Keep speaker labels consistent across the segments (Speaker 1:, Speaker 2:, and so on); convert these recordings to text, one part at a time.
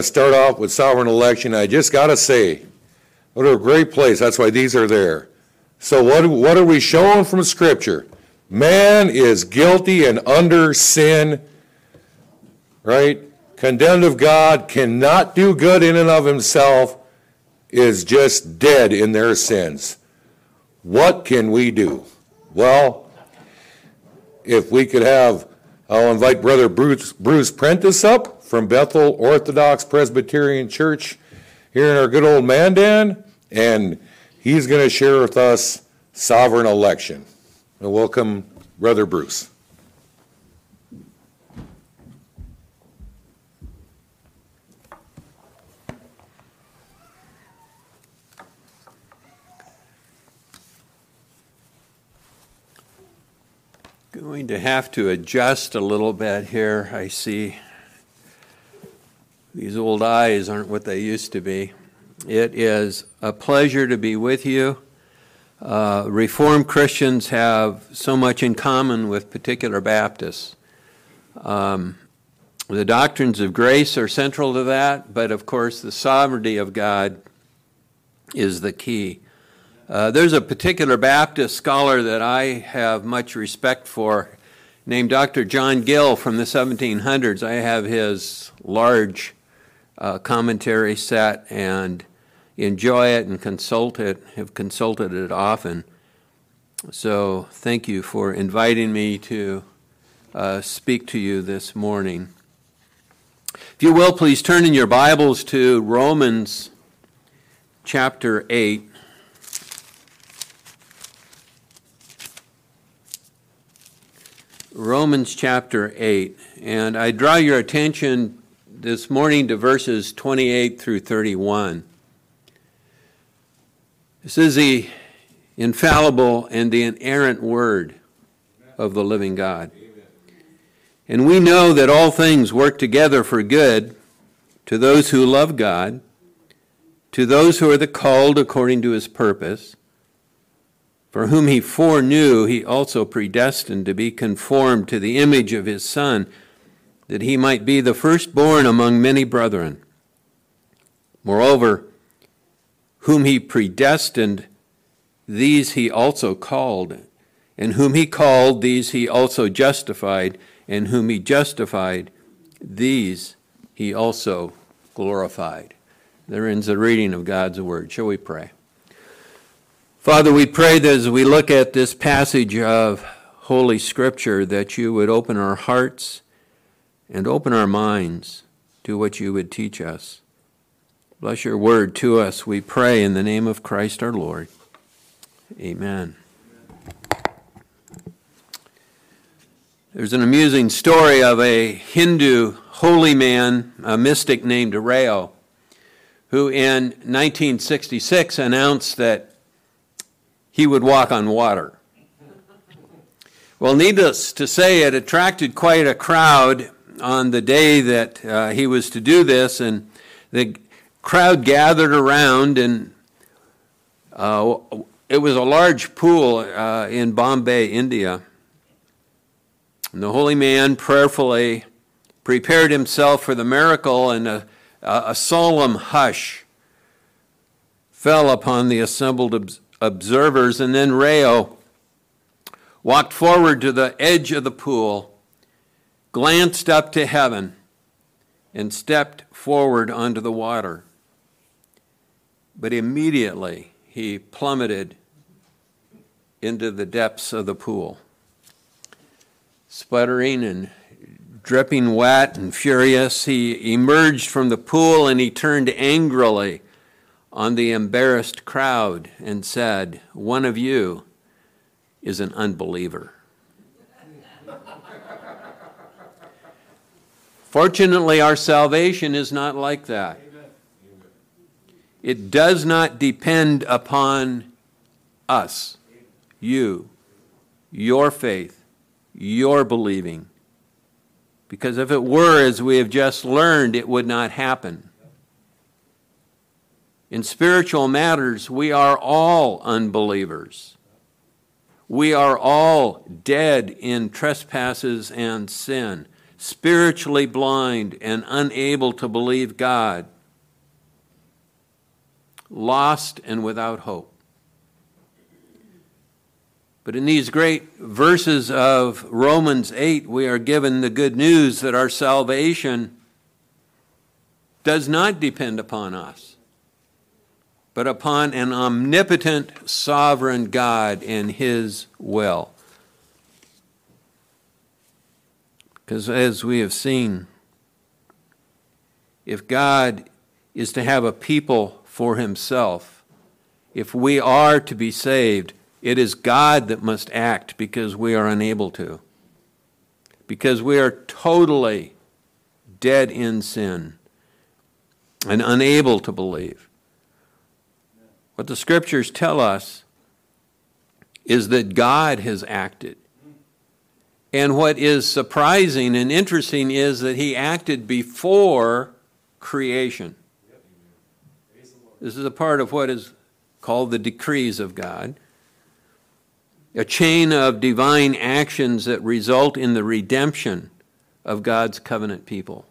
Speaker 1: to start off with sovereign election. I just got to say, what a great place. That's why these are there. So, what, what are we showing from Scripture? Man is guilty and under sin, right? Condemned of God, cannot do good in and of himself, is just dead in their sins. What can we do? Well, if we could have, I'll invite Brother Bruce, Bruce Prentice up from Bethel Orthodox Presbyterian Church here in our good old Mandan, and he's going to share with us sovereign election. And welcome, Brother Bruce.
Speaker 2: Going to have to adjust a little bit here. I see these old eyes aren't what they used to be. It is a pleasure to be with you. Uh, Reformed Christians have so much in common with particular Baptists. Um, the doctrines of grace are central to that, but of course, the sovereignty of God is the key. Uh, there's a particular Baptist scholar that I have much respect for named Dr. John Gill from the 1700s. I have his large uh, commentary set and enjoy it and consult it, have consulted it often. So thank you for inviting me to uh, speak to you this morning. If you will, please turn in your Bibles to Romans chapter 8. Romans chapter 8. And I draw your attention this morning to verses 28 through 31. This is the infallible and the inerrant word of the living God. And we know that all things work together for good to those who love God, to those who are the called according to his purpose. For whom he foreknew, he also predestined to be conformed to the image of his Son, that he might be the firstborn among many brethren. Moreover, whom he predestined, these he also called. And whom he called, these he also justified. And whom he justified, these he also glorified. There ends the reading of God's word. Shall we pray? Father, we pray that as we look at this passage of Holy Scripture, that you would open our hearts and open our minds to what you would teach us. Bless your word to us, we pray, in the name of Christ our Lord. Amen. There's an amusing story of a Hindu holy man, a mystic named Rao, who in 1966 announced that he would walk on water. Well, needless to say, it attracted quite a crowd on the day that uh, he was to do this, and the crowd gathered around, and uh, it was a large pool uh, in Bombay, India. And the holy man prayerfully prepared himself for the miracle, and a, a solemn hush fell upon the assembled observers, and then Rao walked forward to the edge of the pool, glanced up to heaven, and stepped forward onto the water. But immediately he plummeted into the depths of the pool. Sputtering and dripping wet and furious, he emerged from the pool and he turned angrily on the embarrassed crowd and said, One of you is an unbeliever. Fortunately, our salvation is not like that. It does not depend upon us, you, your faith, your believing. Because if it were, as we have just learned, it would not happen. In spiritual matters, we are all unbelievers. We are all dead in trespasses and sin. Spiritually blind and unable to believe God, lost and without hope. But in these great verses of Romans 8, we are given the good news that our salvation does not depend upon us, but upon an omnipotent, sovereign God and His will. Because as we have seen, if God is to have a people for Himself, if we are to be saved, it is God that must act because we are unable to. Because we are totally dead in sin and unable to believe. What the scriptures tell us is that God has acted. And what is surprising and interesting is that he acted before creation. This is a part of what is called the decrees of God a chain of divine actions that result in the redemption of God's covenant people.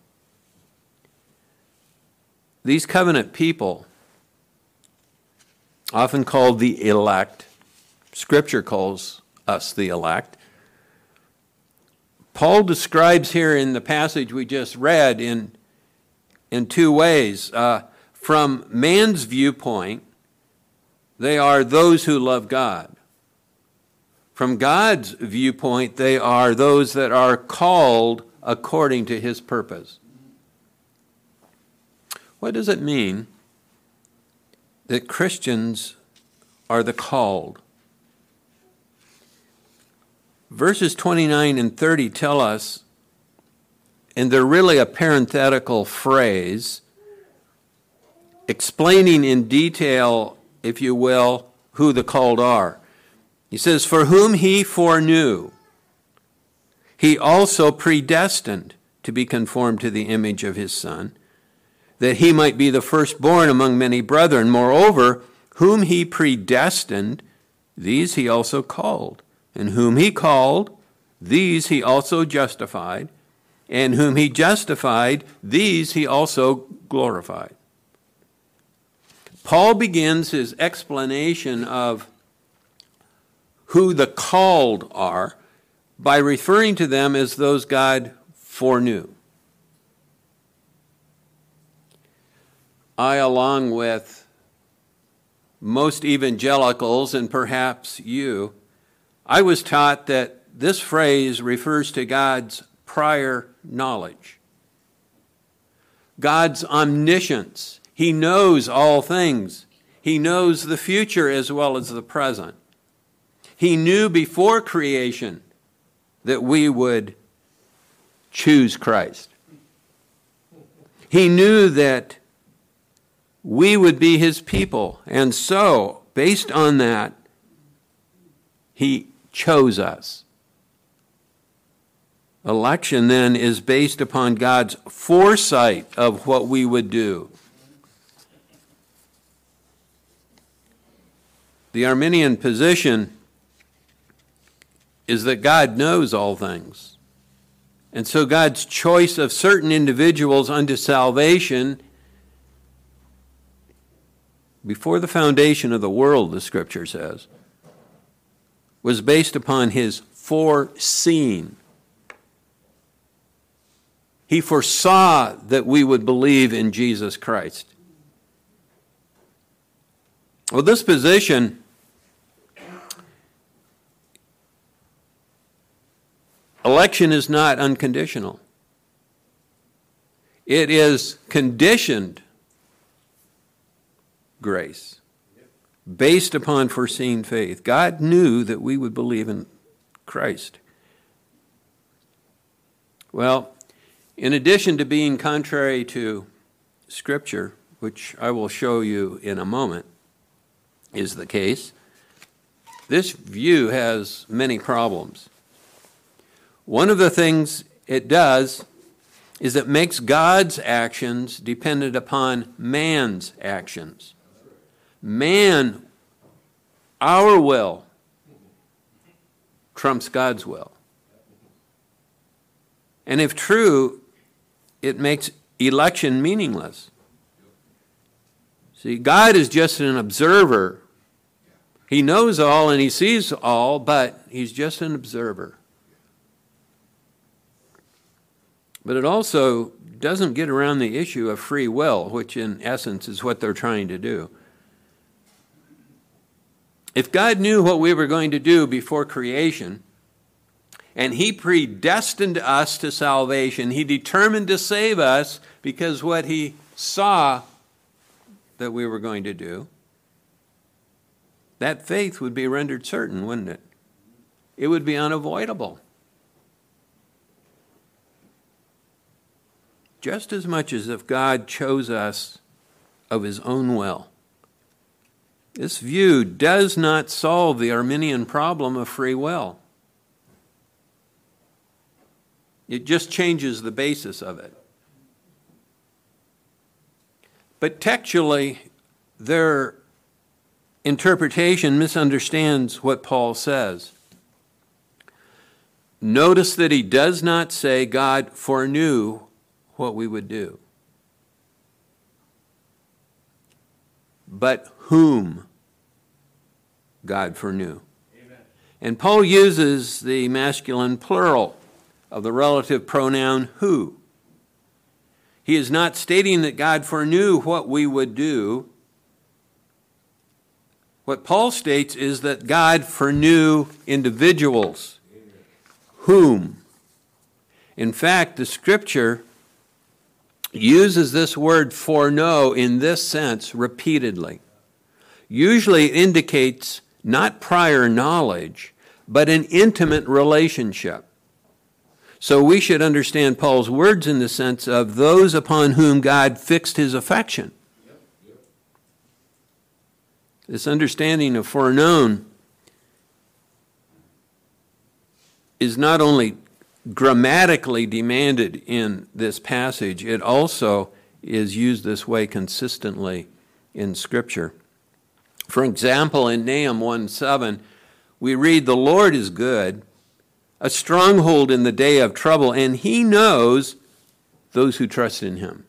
Speaker 2: These covenant people, often called the elect, Scripture calls us the elect. Paul describes here in the passage we just read in, in two ways. Uh, from man's viewpoint, they are those who love God. From God's viewpoint, they are those that are called according to his purpose. What does it mean that Christians are the called? Verses 29 and 30 tell us, and they're really a parenthetical phrase, explaining in detail, if you will, who the called are. He says, For whom he foreknew, he also predestined to be conformed to the image of his Son, that he might be the firstborn among many brethren. Moreover, whom he predestined, these he also called. And whom he called, these he also justified. And whom he justified, these he also glorified. Paul begins his explanation of who the called are by referring to them as those God foreknew. I, along with most evangelicals and perhaps you, I was taught that this phrase refers to God's prior knowledge, God's omniscience. He knows all things, He knows the future as well as the present. He knew before creation that we would choose Christ. He knew that we would be his people. And so, based on that, he chose us. Election then is based upon God's foresight of what we would do. The Arminian position is that God knows all things. And so God's choice of certain individuals unto salvation before the foundation of the world, the scripture says, was based upon his foreseeing. He foresaw that we would believe in Jesus Christ. Well, this position Election is not unconditional, it is conditioned grace based upon foreseen faith. God knew that we would believe in Christ. Well, in addition to being contrary to Scripture, which I will show you in a moment, is the case, this view has many problems. One of the things it does is it makes God's actions dependent upon man's actions. Man, our will, trumps God's will. And if true, it makes election meaningless. See, God is just an observer. He knows all and he sees all, but he's just an observer. But it also doesn't get around the issue of free will, which in essence is what they're trying to do. If God knew what we were going to do before creation, and He predestined us to salvation, He determined to save us because what He saw that we were going to do, that faith would be rendered certain, wouldn't it? It would be unavoidable. Just as much as if God chose us of His own will. This view does not solve the Arminian problem of free will. It just changes the basis of it. But textually, their interpretation misunderstands what Paul says. Notice that he does not say God foreknew what we would do, but whom God foreknew. Amen. And Paul uses the masculine plural of the relative pronoun who. He is not stating that God foreknew what we would do. What Paul states is that God foreknew individuals. Amen. Whom? In fact, the scripture uses this word foreknow in this sense repeatedly. Usually indicates not prior knowledge, but an intimate relationship. So we should understand Paul's words in the sense of those upon whom God fixed his affection. This understanding of foreknown is not only grammatically demanded in this passage, it also is used this way consistently in Scripture. For example, in Nahum 1 7, we read, The Lord is good, a stronghold in the day of trouble, and he knows those who trust in him.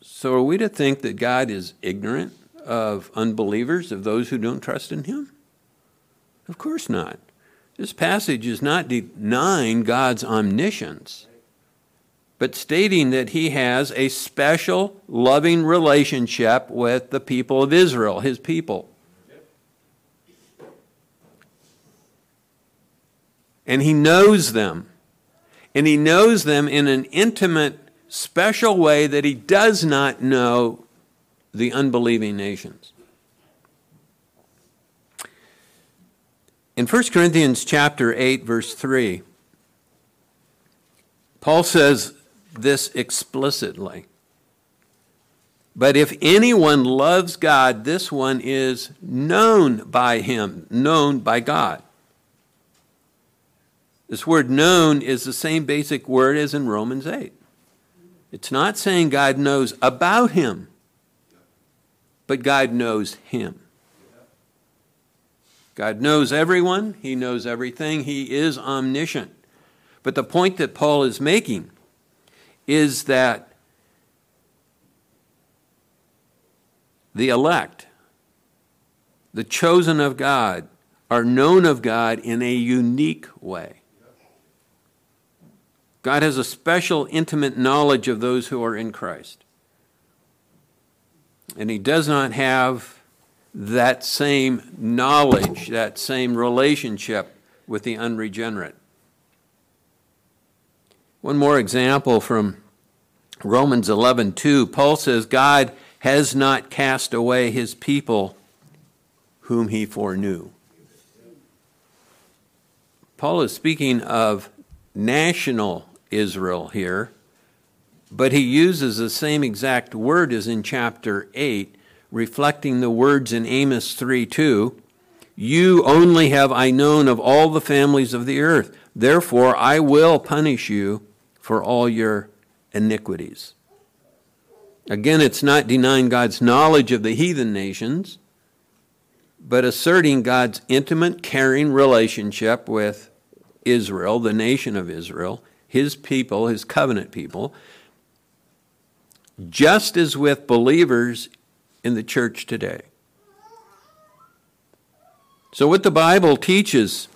Speaker 2: So are we to think that God is ignorant of unbelievers, of those who don't trust in him? Of course not. This passage is not denying God's omniscience but stating that he has a special loving relationship with the people of Israel, his people. And he knows them. And he knows them in an intimate, special way that he does not know the unbelieving nations. In 1 Corinthians chapter 8 verse 3, Paul says this explicitly. But if anyone loves God, this one is known by him, known by God. This word known is the same basic word as in Romans 8. It's not saying God knows about him, but God knows him. God knows everyone, he knows everything, he is omniscient. But the point that Paul is making is that the elect, the chosen of God, are known of God in a unique way. God has a special, intimate knowledge of those who are in Christ. And He does not have that same knowledge, that same relationship with the unregenerate. One more example from Romans 11:2. Paul says God has not cast away his people whom he foreknew. Paul is speaking of national Israel here, but he uses the same exact word as in chapter 8, reflecting the words in Amos 3:2. You only have I known of all the families of the earth. Therefore I will punish you for all your iniquities. Again, it's not denying God's knowledge of the heathen nations, but asserting God's intimate, caring relationship with Israel, the nation of Israel, his people, his covenant people, just as with believers in the church today. So, what the Bible teaches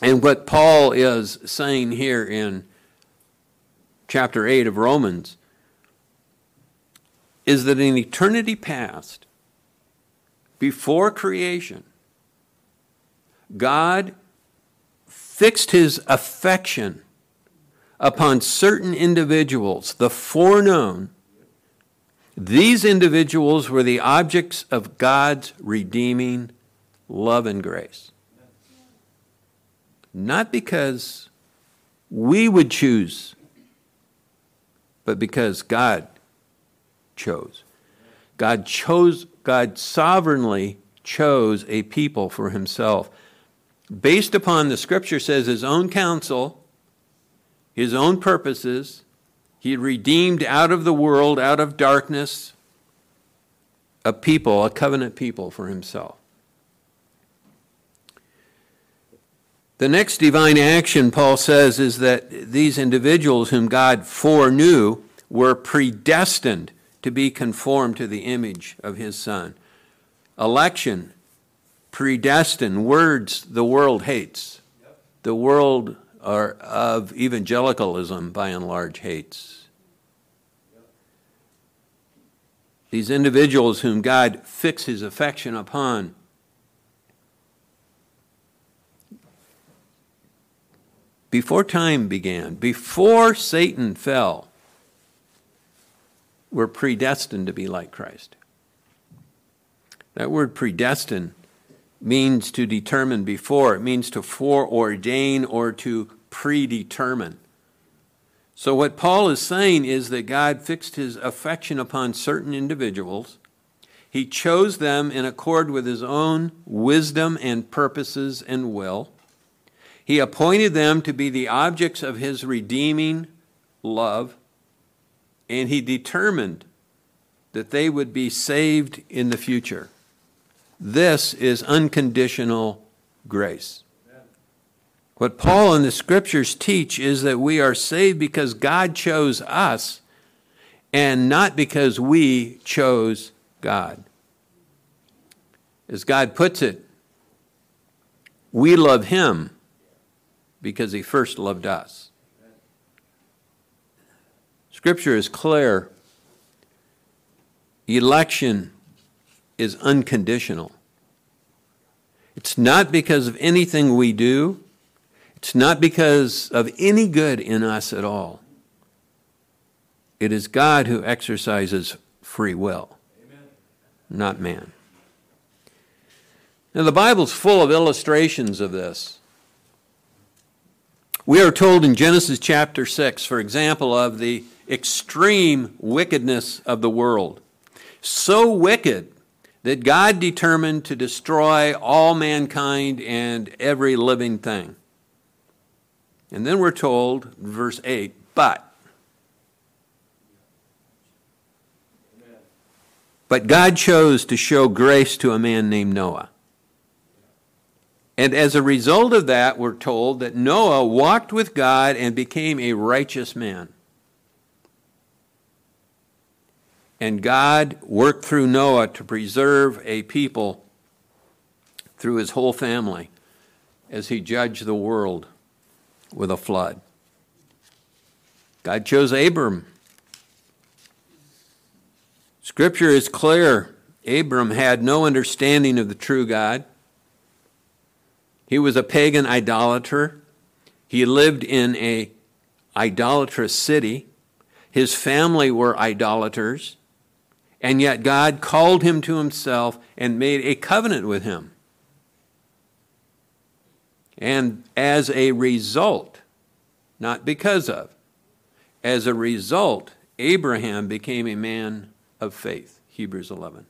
Speaker 2: and what Paul is saying here in chapter 8 of Romans is that in eternity past, before creation, God fixed his affection upon certain individuals, the foreknown. These individuals were the objects of God's redeeming love and grace. Not because we would choose, but because God chose. God chose, God sovereignly chose a people for himself. Based upon the scripture says his own counsel, his own purposes, he redeemed out of the world, out of darkness, a people, a covenant people for himself. The next divine action, Paul says, is that these individuals whom God foreknew were predestined to be conformed to the image of his Son. Election, predestined, words the world hates. The world are of evangelicalism, by and large, hates. These individuals whom God fixed his affection upon before time began, before Satan fell, were predestined to be like Christ. That word predestined means to determine before, it means to foreordain or to predetermine. So, what Paul is saying is that God fixed his affection upon certain individuals. He chose them in accord with his own wisdom and purposes and will. He appointed them to be the objects of his redeeming love, and he determined that they would be saved in the future. This is unconditional grace. What Paul and the scriptures teach is that we are saved because God chose us and not because we chose God. As God puts it, we love him because he first loved us. Scripture is clear. Election is unconditional. It's not because of anything we do. It's not because of any good in us at all. It is God who exercises free will, Amen. not man. Now, the Bible's full of illustrations of this. We are told in Genesis chapter 6, for example, of the extreme wickedness of the world. So wicked that God determined to destroy all mankind and every living thing. And then we're told, verse 8, but. But God chose to show grace to a man named Noah. And as a result of that, we're told that Noah walked with God and became a righteous man. And God worked through Noah to preserve a people through his whole family as he judged the world with a flood. God chose Abram. Scripture is clear. Abram had no understanding of the true God. He was a pagan idolater. He lived in a idolatrous city. His family were idolaters. And yet God called him to himself and made a covenant with him. And as a result, not because of, as a result, Abraham became a man of faith. Hebrews 11.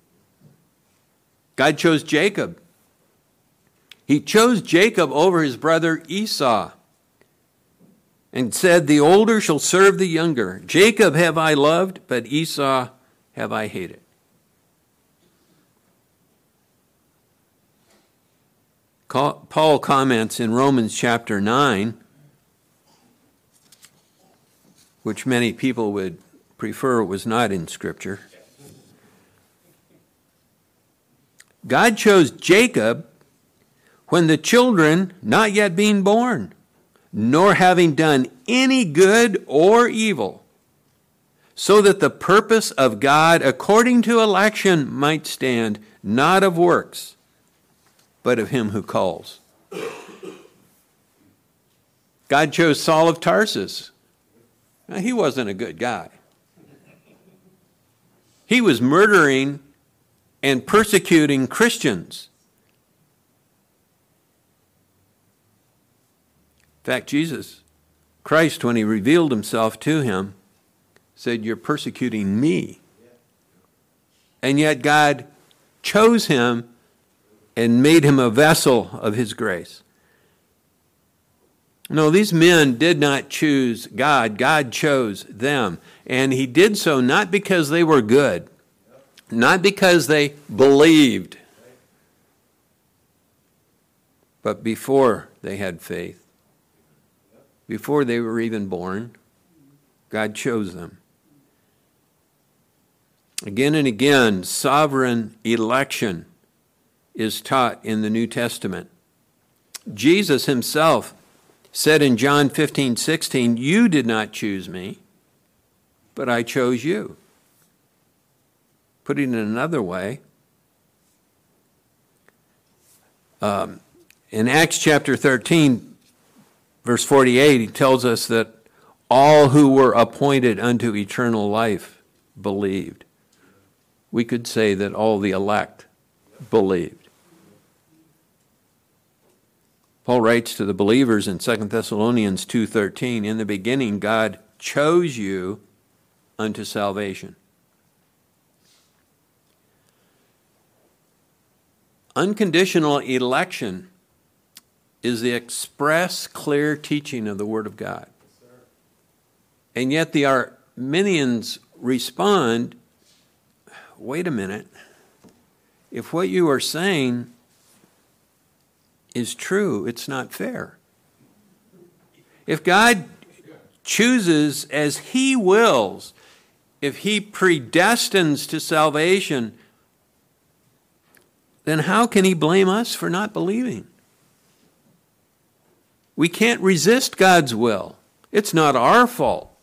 Speaker 2: God chose Jacob he chose Jacob over his brother Esau and said, The older shall serve the younger. Jacob have I loved, but Esau have I hated. Paul comments in Romans chapter 9, which many people would prefer was not in Scripture. God chose Jacob when the children not yet being born, nor having done any good or evil, so that the purpose of God according to election might stand, not of works, but of him who calls. God chose Saul of Tarsus. Now, he wasn't a good guy. He was murdering and persecuting Christians. In fact, Jesus, Christ, when he revealed himself to him, said, You're persecuting me. And yet God chose him and made him a vessel of his grace. No, these men did not choose God, God chose them. And he did so not because they were good, not because they believed, but before they had faith, before they were even born, God chose them. Again and again, sovereign election is taught in the New Testament. Jesus himself said in John 15, 16, You did not choose me, but I chose you. Putting it another way, um, in Acts chapter 13, verse 48, he tells us that all who were appointed unto eternal life believed. We could say that all the elect believed. Paul writes to the believers in 2 Thessalonians 2:13, "In the beginning God chose you unto salvation." Unconditional election is the express, clear teaching of the Word of God. And yet the Arminians respond wait a minute. If what you are saying is true, it's not fair. If God chooses as He wills, if He predestines to salvation, then how can He blame us for not believing? We can't resist God's will. It's not our fault.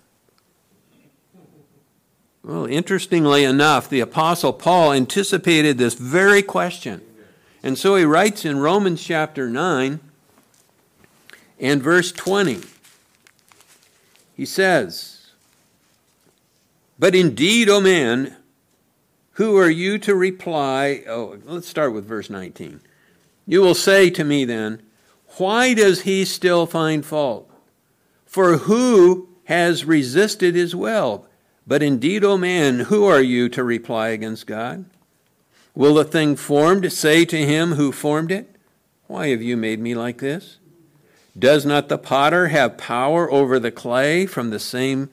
Speaker 2: Well, interestingly enough, the Apostle Paul anticipated this very question. And so he writes in Romans chapter 9 and verse 20. He says, But indeed, O man, who are you to reply? Oh, let's start with verse 19. You will say to me then, Why does he still find fault? For who has resisted his will? But indeed, O man, who are you to reply against God? Will the thing formed say to him who formed it, Why have you made me like this? Does not the potter have power over the clay from the same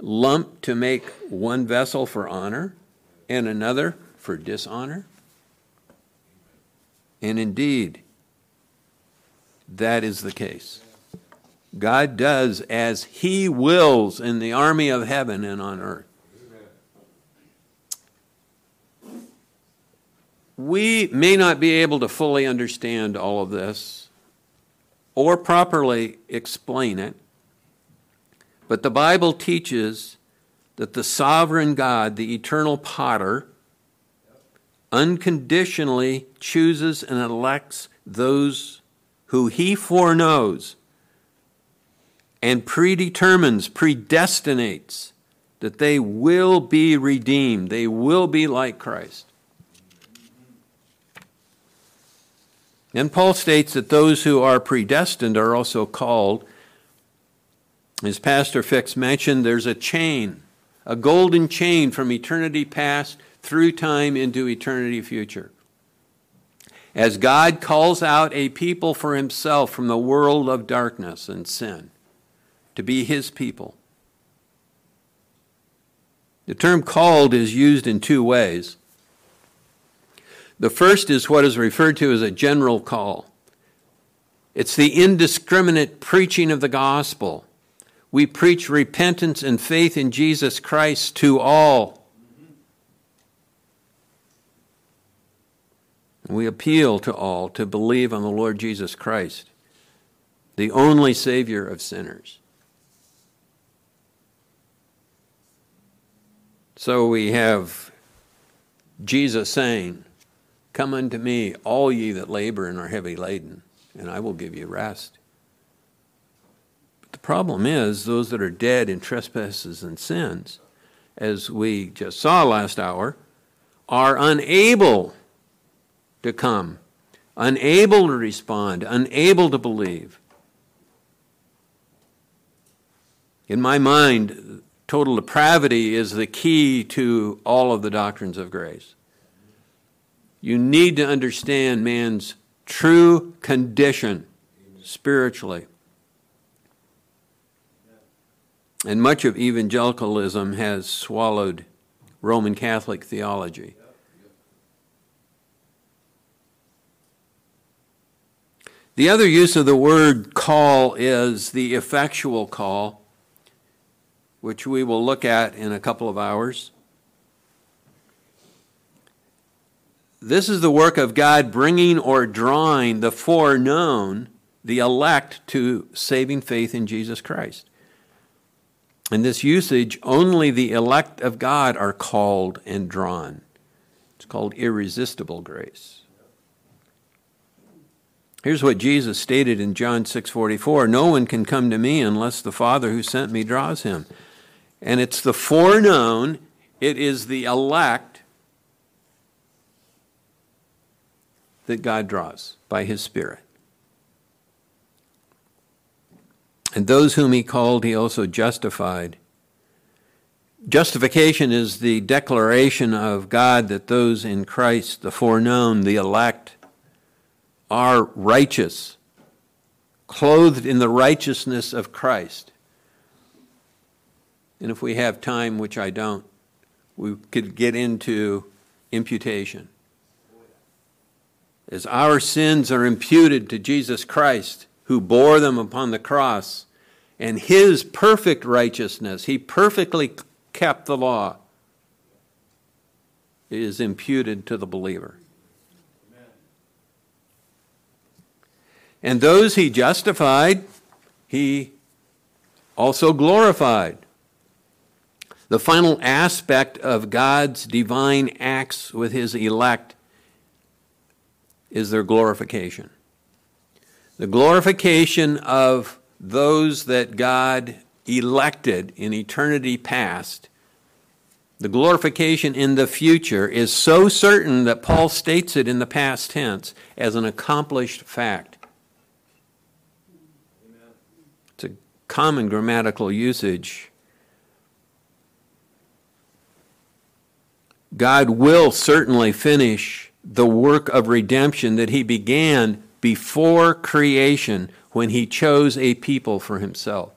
Speaker 2: lump to make one vessel for honor and another for dishonor? And indeed, that is the case. God does as He wills in the army of heaven and on earth. We may not be able to fully understand all of this or properly explain it, but the Bible teaches that the sovereign God, the eternal potter, unconditionally chooses and elects those who he foreknows and predetermines, predestinates that they will be redeemed, they will be like Christ. And Paul states that those who are predestined are also called. As Pastor Fix mentioned, there's a chain, a golden chain from eternity past through time into eternity future. As God calls out a people for himself from the world of darkness and sin to be his people. The term called is used in two ways. The first is what is referred to as a general call. It's the indiscriminate preaching of the gospel. We preach repentance and faith in Jesus Christ to all. We appeal to all to believe on the Lord Jesus Christ, the only Savior of sinners. So we have Jesus saying, Come unto me, all ye that labor and are heavy laden, and I will give you rest. But the problem is, those that are dead in trespasses and sins, as we just saw last hour, are unable to come, unable to respond, unable to believe. In my mind, total depravity is the key to all of the doctrines of grace. You need to understand man's true condition spiritually. And much of evangelicalism has swallowed Roman Catholic theology. The other use of the word call is the effectual call which we will look at in a couple of hours. This is the work of God bringing or drawing the foreknown, the elect, to saving faith in Jesus Christ. In this usage, only the elect of God are called and drawn. It's called irresistible grace. Here's what Jesus stated in John 6:44, "No one can come to me unless the Father who sent me draws him." And it's the foreknown, it is the elect that God draws by his Spirit. And those whom he called, he also justified. Justification is the declaration of God that those in Christ, the foreknown, the elect, are righteous, clothed in the righteousness of Christ. And if we have time, which I don't, we could get into imputation. As our sins are imputed to Jesus Christ, who bore them upon the cross, and his perfect righteousness, he perfectly kept the law, is imputed to the believer. And those he justified, he also glorified. The final aspect of God's divine acts with his elect is their glorification. The glorification of those that God elected in eternity past, the glorification in the future is so certain that Paul states it in the past tense as an accomplished fact. It's a common grammatical usage God will certainly finish the work of redemption that he began before creation when he chose a people for himself.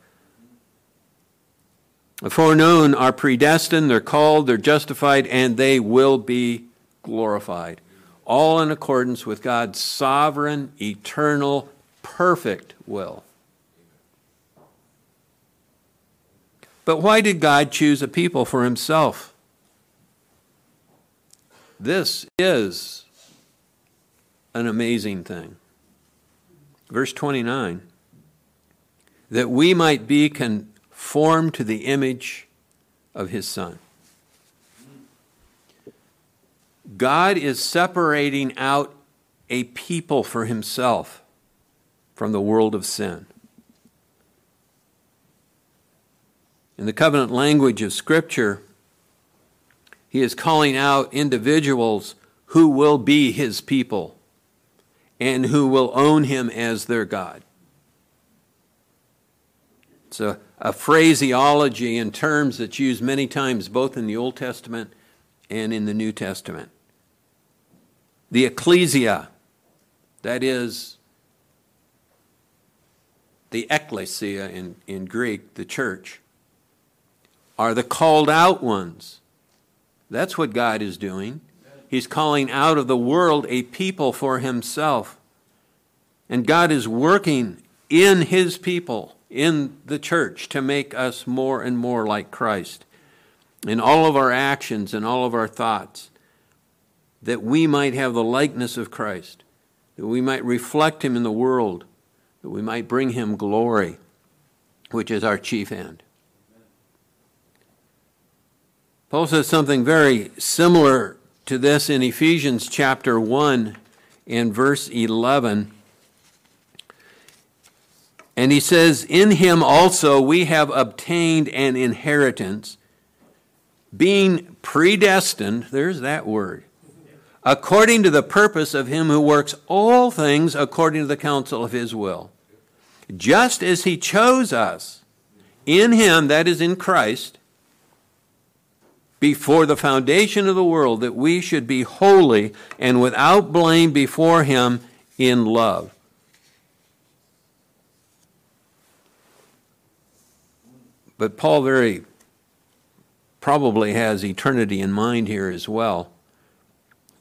Speaker 2: The foreknown are predestined, they're called, they're justified, and they will be glorified. All in accordance with God's sovereign, eternal, perfect will. But why did God choose a people for himself? This is an amazing thing. Verse 29 that we might be conformed to the image of his Son. God is separating out a people for himself from the world of sin. In the covenant language of Scripture, he is calling out individuals who will be his people and who will own him as their God. It's a, a phraseology in terms that's used many times both in the Old Testament and in the New Testament. The ecclesia, that is the ecclesia in, in Greek, the church, are the called out ones that's what God is doing. He's calling out of the world a people for himself. And God is working in His people, in the church, to make us more and more like Christ in all of our actions and all of our thoughts, that we might have the likeness of Christ, that we might reflect Him in the world, that we might bring Him glory, which is our chief end. Paul says something very similar to this in Ephesians chapter 1 and verse 11. And he says, In him also we have obtained an inheritance, being predestined, there's that word, according to the purpose of him who works all things according to the counsel of his will. Just as he chose us in him, that is in Christ, before the foundation of the world that we should be holy and without blame before Him in love. But Paul very probably has eternity in mind here as well.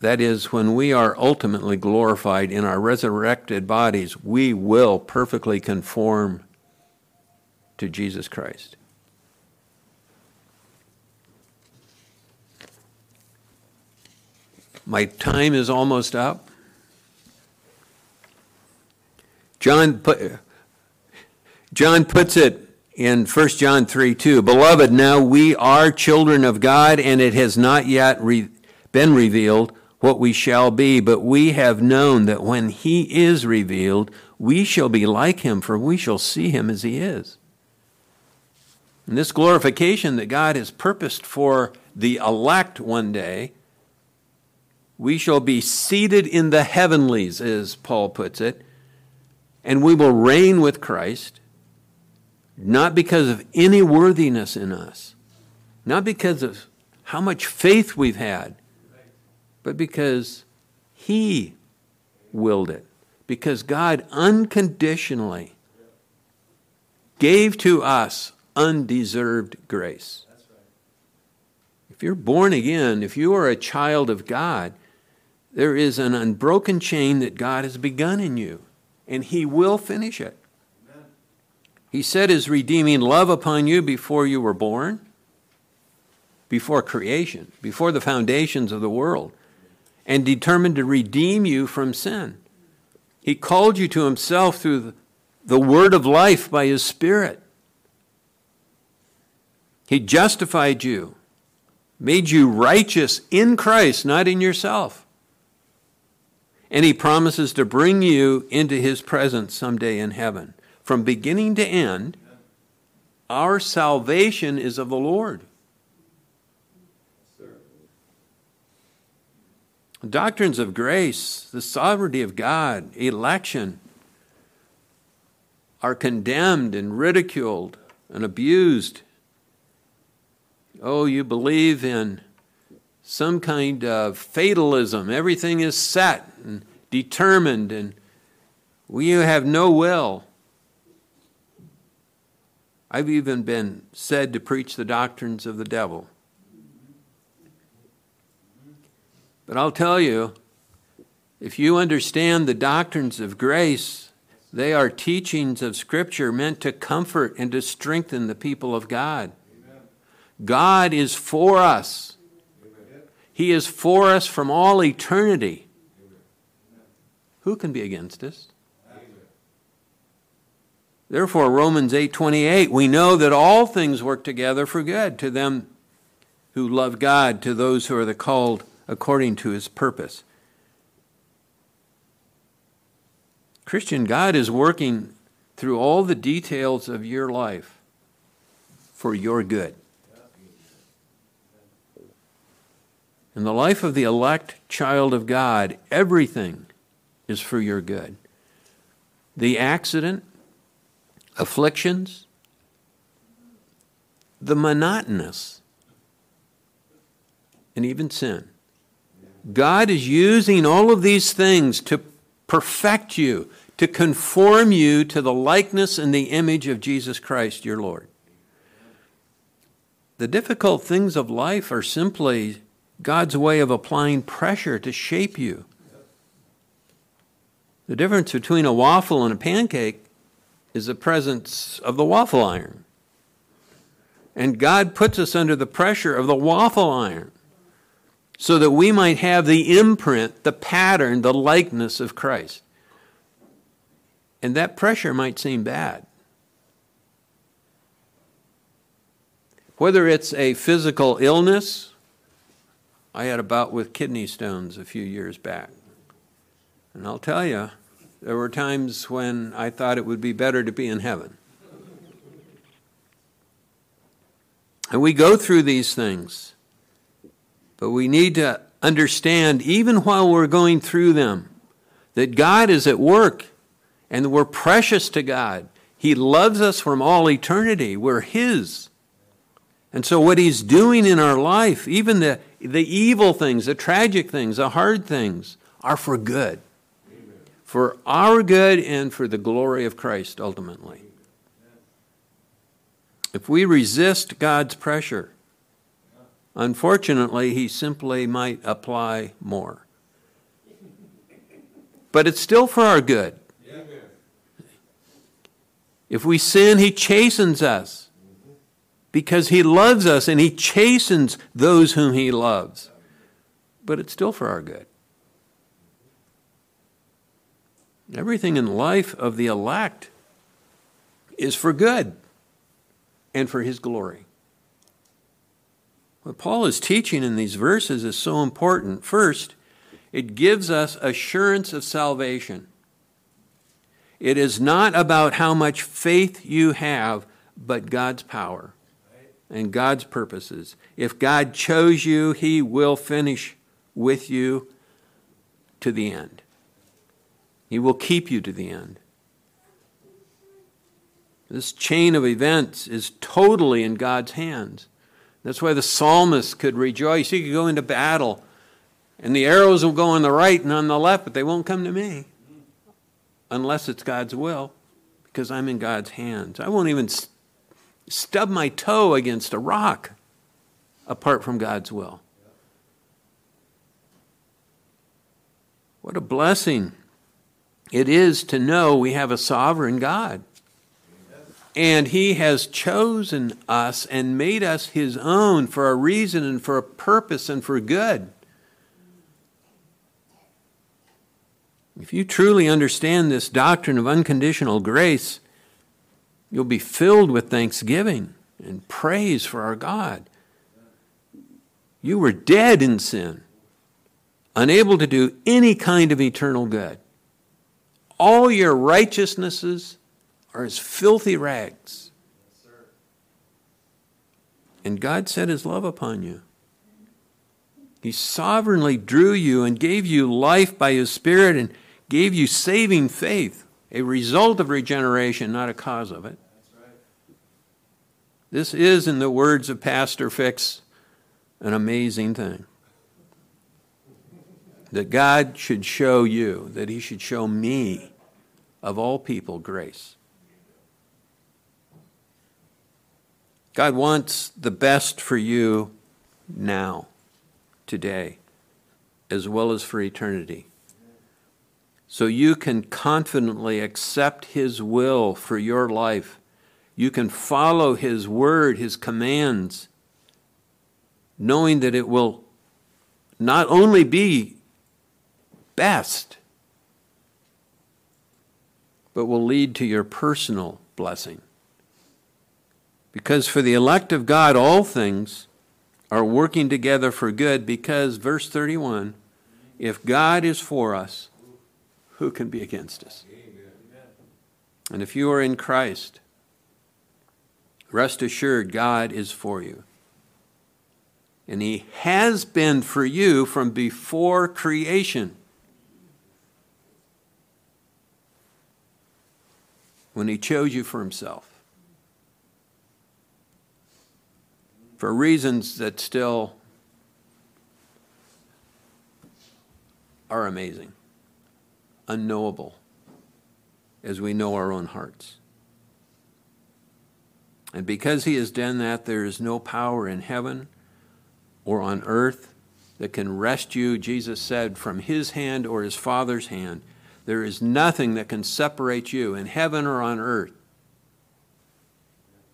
Speaker 2: That is, when we are ultimately glorified in our resurrected bodies, we will perfectly conform to Jesus Christ. My time is almost up. John put, John puts it in 1 John 3 2. Beloved, now we are children of God, and it has not yet re- been revealed what we shall be, but we have known that when he is revealed, we shall be like him, for we shall see him as he is. And this glorification that God has purposed for the elect one day we shall be seated in the heavenlies, as Paul puts it, and we will reign with Christ, not because of any worthiness in us, not because of how much faith we've had, but because He willed it. Because God unconditionally gave to us undeserved grace. If you're born again, if you are a child of God, there is an unbroken chain that God has begun in you, and He will finish it. Amen. He set His redeeming love upon you before you were born, before creation, before the foundations of the world, and determined to redeem you from sin. He called you to Himself through the word of life by His Spirit. He justified you, made you righteous in Christ, not in yourself. And he promises to bring you into his presence someday in heaven. From beginning to end, our salvation is of the Lord. Doctrines of grace, the sovereignty of God, election, are condemned and ridiculed and abused. Oh, you believe in some kind of fatalism. Everything is set and determined, and we have no will. I've even been said to preach the doctrines of the devil. But I'll tell you, if you understand the doctrines of grace, they are teachings of Scripture meant to comfort and to strengthen the people of God. Amen. God is for us. He is for us from all eternity. Who can be against us? Therefore Romans 8:28 we know that all things work together for good to them who love God to those who are the called according to his purpose. Christian God is working through all the details of your life for your good. In the life of the elect child of God, everything is for your good. The accident, afflictions, the monotonous, and even sin. God is using all of these things to perfect you, to conform you to the likeness and the image of Jesus Christ, your Lord. The difficult things of life are simply God's way of applying pressure to shape you. The difference between a waffle and a pancake is the presence of the waffle iron. And God puts us under the pressure of the waffle iron so that we might have the imprint, the pattern, the likeness of Christ. And that pressure might seem bad. Whether it's a physical illness, I had a bout with kidney stones a few years back. And I'll tell you, there were times when I thought it would be better to be in heaven. And we go through these things, but we need to understand, even while we're going through them, that God is at work and we're precious to God. He loves us from all eternity. We're His. And so, what He's doing in our life, even the, the evil things, the tragic things, the hard things, are for good for our good and for the glory of Christ ultimately. If we resist God's pressure, unfortunately, He simply might apply more. But it's still for our good. If we sin, He chastens us because He loves us and He chastens those whom He loves. But it's still for our good. Everything in life of the elect is for good and for his glory. What Paul is teaching in these verses is so important. First, it gives us assurance of salvation. It is not about how much faith you have, but God's power and God's purposes. If God chose you, He will finish with you to the end. He will keep you to the end. This chain of events is totally in God's hands. That's why the psalmist could rejoice. He could go into battle, and the arrows will go on the right and on the left, but they won't come to me unless it's God's will, because I'm in God's hands. I won't even stub my toe against a rock apart from God's will. What a blessing it is to know we have a sovereign God. And He has chosen us and made us His own for a reason and for a purpose and for good. If you truly understand this doctrine of unconditional grace, you'll be filled with thanksgiving and praise for our God. You were dead in sin, unable to do any kind of eternal good all your righteousnesses are as filthy rags. And God set his love upon you. He sovereignly drew you and gave you life by his Spirit and gave you saving faith, a result of regeneration, not a cause of it. This is, in the words of Pastor Fix, an amazing thing that God should show you, that He should show me, of all people, grace. God wants the best for you now, today, as well as for eternity. So you can confidently accept His will for your life. You can follow His word, His commands, knowing that it will not only be best, but will lead to your personal blessing. Because for the elect of God, all things are working together for good, because, verse 31, if God is for us, who can be against us? And if you are in Christ, rest assured God is for you. And He has been for you from before creation. when he chose you for himself. For reasons that still are amazing, unknowable, as we know our own hearts. And because he has done that, there is no power in heaven or on earth that can you, Jesus said, from his hand or his Father's hand. There is nothing that can separate you in heaven or on earth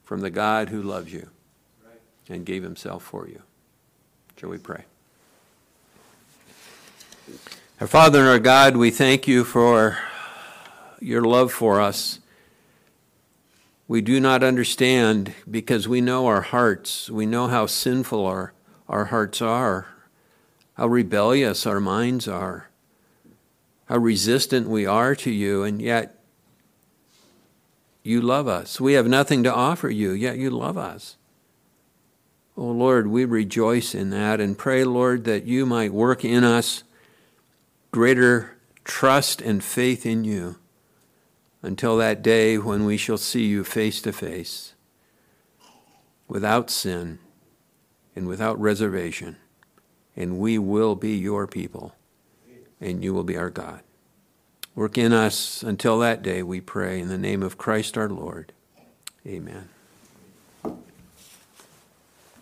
Speaker 2: from the God who loves you and gave himself for you. Shall we pray? Our Father and our God, we thank you for your love for us. We do not understand because we know our hearts. We know how sinful our, our hearts are, how rebellious our minds are, how resistant we are to you, and yet you love us. We have nothing to offer you, yet you love us. Oh Lord, we rejoice in that and pray, Lord, that you might work in us greater trust and faith in you until that day when we shall see you face to face, without sin and without reservation, and we will be your people, and you will be our God. Work in us until that day, we pray, in the name of Christ our Lord. Amen.